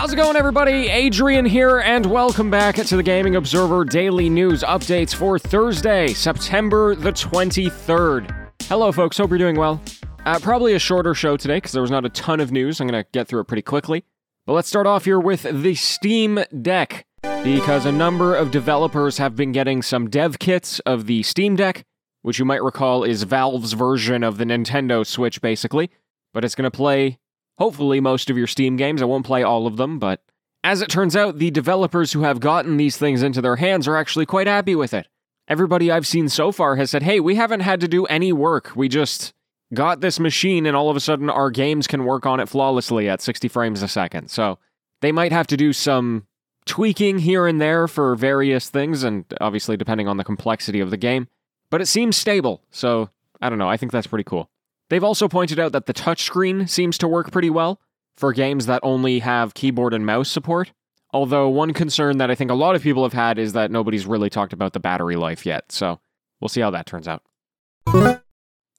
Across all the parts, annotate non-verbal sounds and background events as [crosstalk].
How's it going, everybody? Adrian here, and welcome back to the Gaming Observer Daily News Updates for Thursday, September the 23rd. Hello, folks. Hope you're doing well. Uh, probably a shorter show today because there was not a ton of news. I'm going to get through it pretty quickly. But let's start off here with the Steam Deck because a number of developers have been getting some dev kits of the Steam Deck, which you might recall is Valve's version of the Nintendo Switch, basically. But it's going to play, hopefully, most of your Steam games. I won't play all of them, but as it turns out, the developers who have gotten these things into their hands are actually quite happy with it. Everybody I've seen so far has said, hey, we haven't had to do any work. We just got this machine, and all of a sudden, our games can work on it flawlessly at 60 frames a second. So they might have to do some tweaking here and there for various things, and obviously depending on the complexity of the game. But it seems stable, so I don't know. I think that's pretty cool. They've also pointed out that the touchscreen seems to work pretty well for games that only have keyboard and mouse support. Although, one concern that I think a lot of people have had is that nobody's really talked about the battery life yet, so we'll see how that turns out.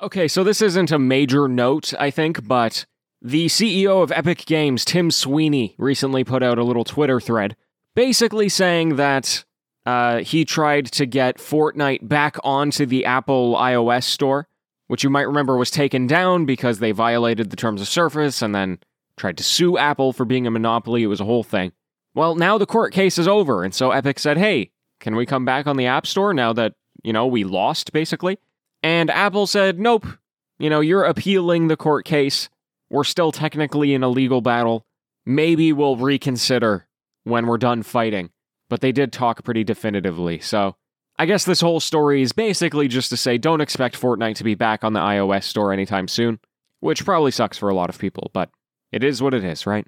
Okay, so this isn't a major note, I think, but the CEO of Epic Games, Tim Sweeney, recently put out a little Twitter thread basically saying that uh, he tried to get Fortnite back onto the Apple iOS store, which you might remember was taken down because they violated the terms of service and then tried to sue Apple for being a monopoly. It was a whole thing. Well, now the court case is over, and so Epic said, hey, can we come back on the App Store now that, you know, we lost, basically? And Apple said, nope. You know, you're appealing the court case. We're still technically in a legal battle. Maybe we'll reconsider when we're done fighting. But they did talk pretty definitively. So I guess this whole story is basically just to say don't expect Fortnite to be back on the iOS store anytime soon, which probably sucks for a lot of people, but it is what it is, right?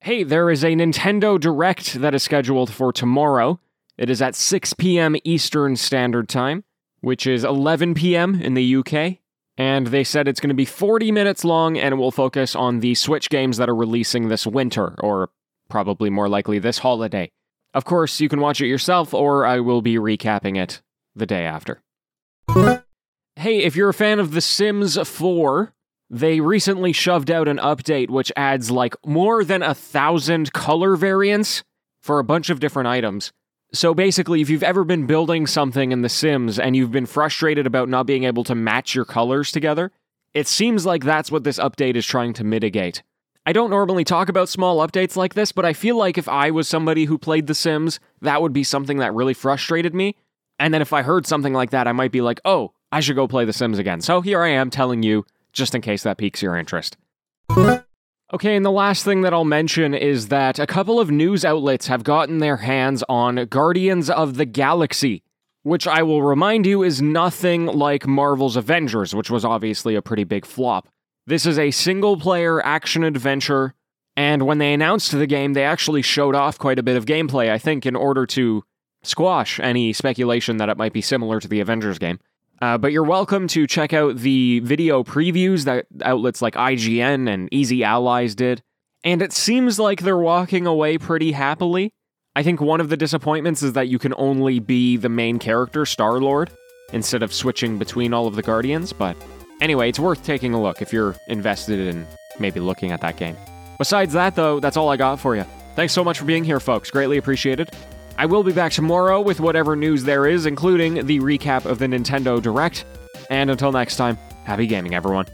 Hey, there is a Nintendo Direct that is scheduled for tomorrow. It is at 6 p.m. Eastern Standard Time, which is 11 p.m. in the UK. And they said it's going to be 40 minutes long and it will focus on the Switch games that are releasing this winter, or probably more likely this holiday. Of course, you can watch it yourself, or I will be recapping it the day after. Hey, if you're a fan of The Sims 4, they recently shoved out an update which adds like more than a thousand color variants for a bunch of different items. So basically, if you've ever been building something in The Sims and you've been frustrated about not being able to match your colors together, it seems like that's what this update is trying to mitigate. I don't normally talk about small updates like this, but I feel like if I was somebody who played The Sims, that would be something that really frustrated me. And then if I heard something like that, I might be like, oh, I should go play The Sims again. So here I am telling you, just in case that piques your interest. Okay, and the last thing that I'll mention is that a couple of news outlets have gotten their hands on Guardians of the Galaxy, which I will remind you is nothing like Marvel's Avengers, which was obviously a pretty big flop. This is a single player action adventure, and when they announced the game, they actually showed off quite a bit of gameplay, I think, in order to squash any speculation that it might be similar to the Avengers game. Uh, but you're welcome to check out the video previews that outlets like IGN and Easy Allies did. And it seems like they're walking away pretty happily. I think one of the disappointments is that you can only be the main character, Star Lord, instead of switching between all of the Guardians, but Anyway, it's worth taking a look if you're invested in maybe looking at that game. Besides that, though, that's all I got for you. Thanks so much for being here, folks. Greatly appreciated. I will be back tomorrow with whatever news there is, including the recap of the Nintendo Direct. And until next time, happy gaming, everyone.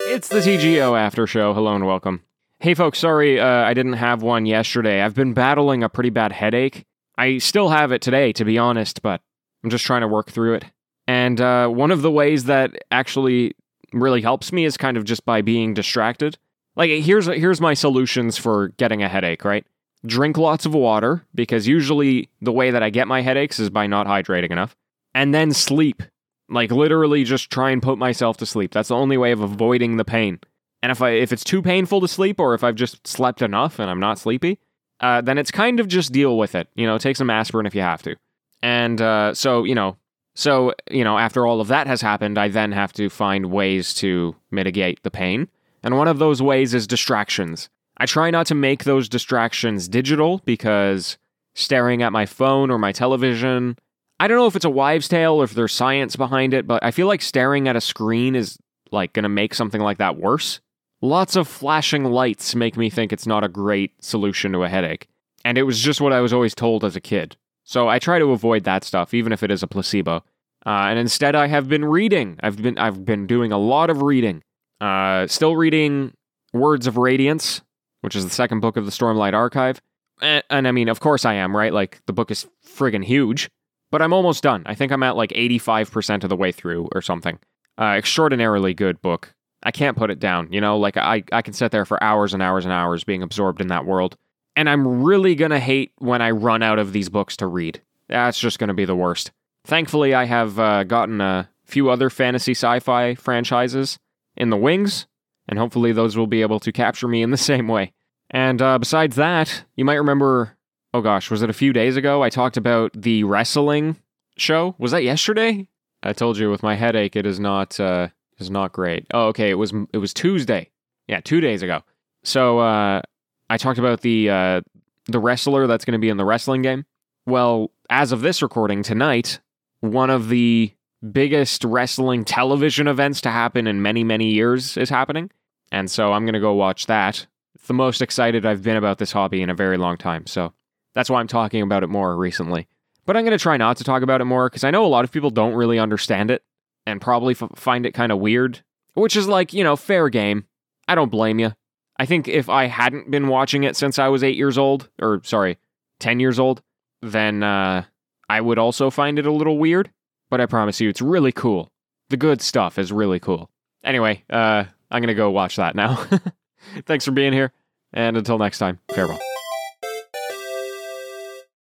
It's the TGO After Show. Hello and welcome. Hey, folks, sorry uh, I didn't have one yesterday. I've been battling a pretty bad headache. I still have it today, to be honest, but I'm just trying to work through it. And uh, one of the ways that actually really helps me is kind of just by being distracted. Like, here's here's my solutions for getting a headache. Right, drink lots of water because usually the way that I get my headaches is by not hydrating enough, and then sleep. Like literally, just try and put myself to sleep. That's the only way of avoiding the pain. And if I if it's too painful to sleep, or if I've just slept enough and I'm not sleepy, uh, then it's kind of just deal with it. You know, take some aspirin if you have to. And uh, so you know, so you know, after all of that has happened, I then have to find ways to mitigate the pain. And one of those ways is distractions. I try not to make those distractions digital because staring at my phone or my television, I don't know if it's a wives' tale or if there's science behind it, but I feel like staring at a screen is like going to make something like that worse. Lots of flashing lights make me think it's not a great solution to a headache. And it was just what I was always told as a kid. So I try to avoid that stuff, even if it is a placebo. Uh, and instead, I have been reading. I've been I've been doing a lot of reading. Uh, still reading Words of Radiance, which is the second book of the Stormlight Archive. And, and I mean, of course I am, right? Like the book is friggin' huge, but I'm almost done. I think I'm at like 85% of the way through or something. Uh, extraordinarily good book. I can't put it down. You know, like I, I can sit there for hours and hours and hours being absorbed in that world. And I'm really going to hate when I run out of these books to read. That's just going to be the worst. Thankfully, I have uh, gotten a few other fantasy sci fi franchises in the wings, and hopefully those will be able to capture me in the [laughs] same way. And uh, besides that, you might remember oh gosh, was it a few days ago? I talked about the wrestling show. Was that yesterday? I told you with my headache, it is not uh, is not great. Oh, okay. It was it was Tuesday. Yeah, two days ago. So uh, I talked about the uh, the wrestler that's going to be in the wrestling game. Well, as of this recording tonight, one of the biggest wrestling television events to happen in many many years is happening, and so I'm going to go watch that. It's the most excited I've been about this hobby in a very long time. So that's why I'm talking about it more recently. But I'm going to try not to talk about it more because I know a lot of people don't really understand it and probably f- find it kind of weird, which is like, you know, fair game. I don't blame you. I think if I hadn't been watching it since I was eight years old, or sorry, 10 years old, then uh, I would also find it a little weird. But I promise you, it's really cool. The good stuff is really cool. Anyway, uh, I'm going to go watch that now. [laughs] Thanks for being here, and until next time, farewell.